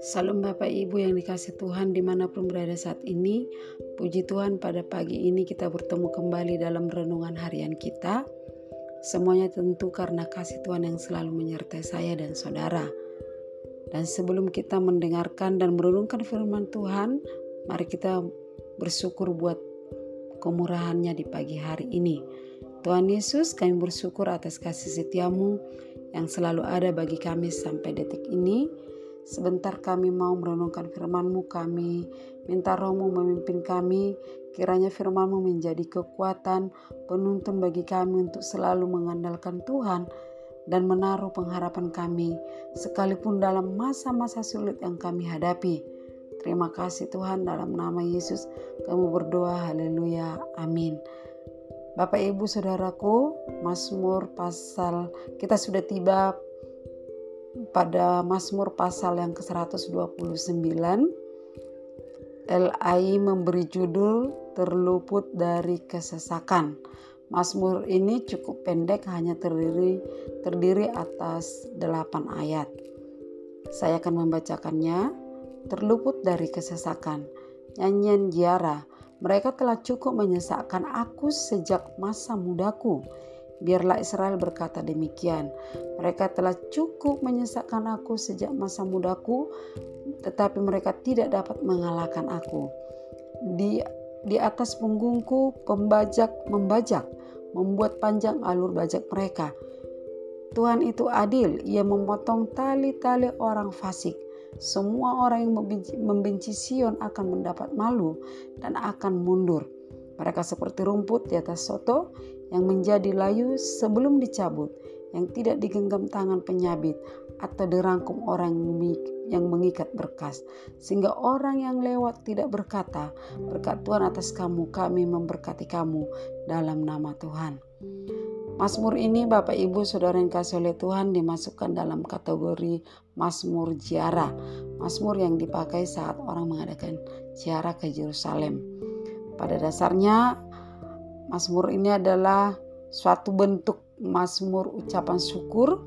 Salam Bapak Ibu yang dikasih Tuhan di mana pun berada saat ini. Puji Tuhan pada pagi ini kita bertemu kembali dalam renungan harian kita. Semuanya tentu karena kasih Tuhan yang selalu menyertai saya dan saudara. Dan sebelum kita mendengarkan dan merenungkan firman Tuhan Mari kita bersyukur buat kemurahannya di pagi hari ini Tuhan Yesus kami bersyukur atas kasih setiamu yang selalu ada bagi kami sampai detik ini Sebentar kami mau merenungkan firman-Mu kami, minta rohmu memimpin kami, kiranya firman-Mu menjadi kekuatan, penuntun bagi kami untuk selalu mengandalkan Tuhan dan menaruh pengharapan kami, sekalipun dalam masa-masa sulit yang kami hadapi. Terima kasih Tuhan dalam nama Yesus kami berdoa haleluya amin. Bapak Ibu Saudaraku, Mazmur pasal kita sudah tiba pada Mazmur pasal yang ke-129 LAI memberi judul terluput dari kesesakan. Mazmur ini cukup pendek hanya terdiri terdiri atas 8 ayat. Saya akan membacakannya. Terluput dari kesesakan. Nyanyian Jiara. Mereka telah cukup menyesakkan aku sejak masa mudaku. Biarlah Israel berkata demikian. Mereka telah cukup menyesakkan aku sejak masa mudaku, tetapi mereka tidak dapat mengalahkan aku. Di di atas punggungku pembajak membajak, membuat panjang alur bajak mereka. Tuhan itu adil, ia memotong tali-tali orang fasik. Semua orang yang membenci, membenci Sion akan mendapat malu dan akan mundur. Mereka seperti rumput di atas soto yang menjadi layu sebelum dicabut, yang tidak digenggam tangan penyabit atau dirangkum orang yang mengikat berkas, sehingga orang yang lewat tidak berkata, "Berkat Tuhan atas kamu, kami memberkati kamu dalam nama Tuhan." Mazmur ini Bapak Ibu Saudara yang kasih oleh Tuhan dimasukkan dalam kategori Mazmur Ziarah. Mazmur yang dipakai saat orang mengadakan ziarah ke Yerusalem. Pada dasarnya Mazmur ini adalah suatu bentuk mazmur ucapan syukur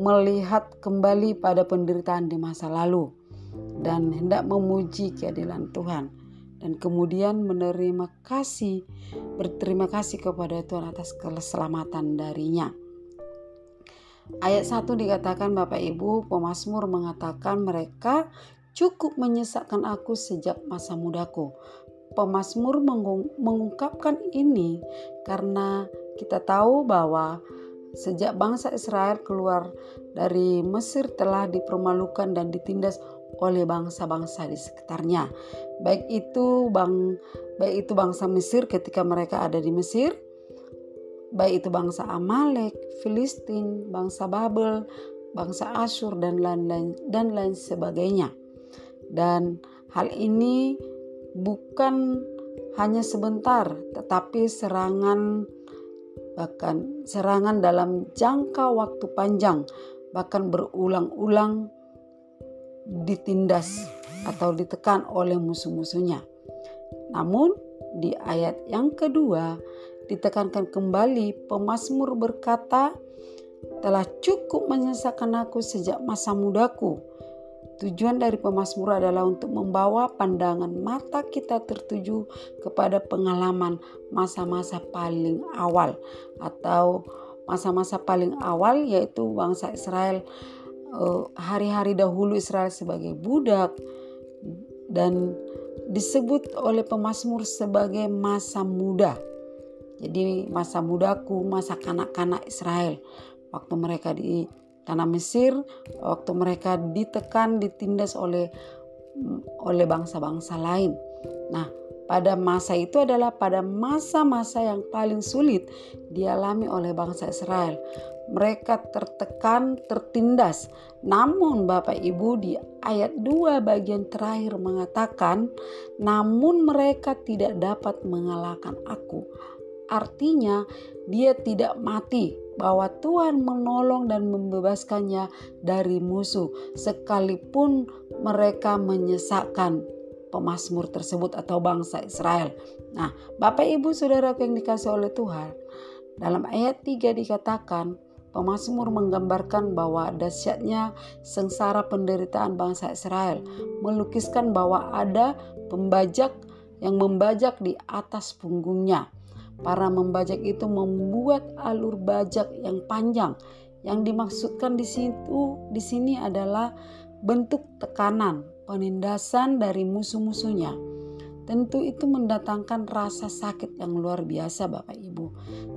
melihat kembali pada penderitaan di masa lalu dan hendak memuji keadilan Tuhan dan kemudian menerima kasih berterima kasih kepada Tuhan atas keselamatan darinya. Ayat 1 dikatakan Bapak Ibu pemazmur mengatakan mereka cukup menyesakkan aku sejak masa mudaku pemazmur mengungkapkan ini karena kita tahu bahwa sejak bangsa Israel keluar dari Mesir telah dipermalukan dan ditindas oleh bangsa-bangsa di sekitarnya. Baik itu bang baik itu bangsa Mesir ketika mereka ada di Mesir, baik itu bangsa Amalek, Filistin, bangsa Babel, bangsa Asyur dan lain-lain dan lain sebagainya. Dan hal ini bukan hanya sebentar, tetapi serangan bahkan serangan dalam jangka waktu panjang, bahkan berulang-ulang ditindas atau ditekan oleh musuh-musuhnya. Namun di ayat yang kedua ditekankan kembali pemazmur berkata telah cukup menyesakan aku sejak masa mudaku Tujuan dari pemazmur adalah untuk membawa pandangan mata kita tertuju kepada pengalaman masa-masa paling awal atau masa-masa paling awal yaitu bangsa Israel hari-hari dahulu Israel sebagai budak dan disebut oleh pemazmur sebagai masa muda. Jadi masa mudaku, masa kanak-kanak Israel waktu mereka di tanah Mesir waktu mereka ditekan ditindas oleh oleh bangsa-bangsa lain. Nah, pada masa itu adalah pada masa-masa yang paling sulit dialami oleh bangsa Israel. Mereka tertekan, tertindas. Namun Bapak Ibu di ayat 2 bagian terakhir mengatakan, namun mereka tidak dapat mengalahkan aku. Artinya dia tidak mati bahwa Tuhan menolong dan membebaskannya dari musuh sekalipun mereka menyesakkan pemazmur tersebut atau bangsa Israel. Nah, Bapak Ibu Saudara yang dikasih oleh Tuhan, dalam ayat 3 dikatakan Pemazmur menggambarkan bahwa dahsyatnya sengsara penderitaan bangsa Israel, melukiskan bahwa ada pembajak yang membajak di atas punggungnya. Para membajak itu membuat alur bajak yang panjang. Yang dimaksudkan di situ di sini adalah bentuk tekanan, penindasan dari musuh-musuhnya. Tentu itu mendatangkan rasa sakit yang luar biasa Bapak Ibu.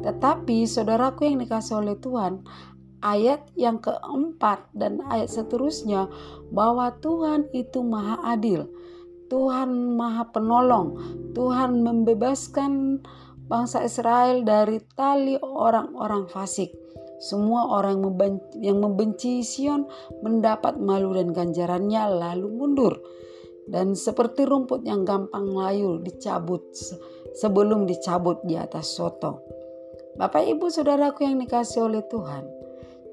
Tetapi saudaraku yang dikasih oleh Tuhan, ayat yang keempat dan ayat seterusnya bahwa Tuhan itu maha adil. Tuhan maha penolong. Tuhan membebaskan bangsa Israel dari tali orang-orang fasik. Semua orang yang membenci Sion mendapat malu dan ganjarannya lalu mundur dan seperti rumput yang gampang layu dicabut sebelum dicabut di atas soto. Bapak Ibu Saudaraku yang dikasih oleh Tuhan,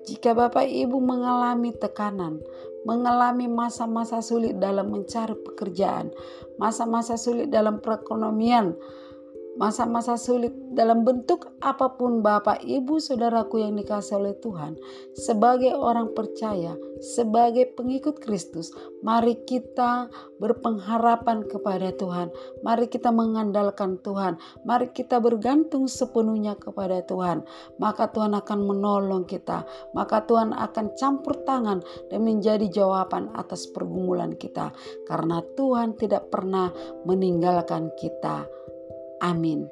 jika Bapak Ibu mengalami tekanan, mengalami masa-masa sulit dalam mencari pekerjaan, masa-masa sulit dalam perekonomian, masa-masa sulit dalam bentuk apa pun Bapak Ibu Saudaraku yang dikasih oleh Tuhan sebagai orang percaya, sebagai pengikut Kristus, mari kita berpengharapan kepada Tuhan. Mari kita mengandalkan Tuhan. Mari kita bergantung sepenuhnya kepada Tuhan. Maka Tuhan akan menolong kita. Maka Tuhan akan campur tangan dan menjadi jawaban atas pergumulan kita karena Tuhan tidak pernah meninggalkan kita. Amin.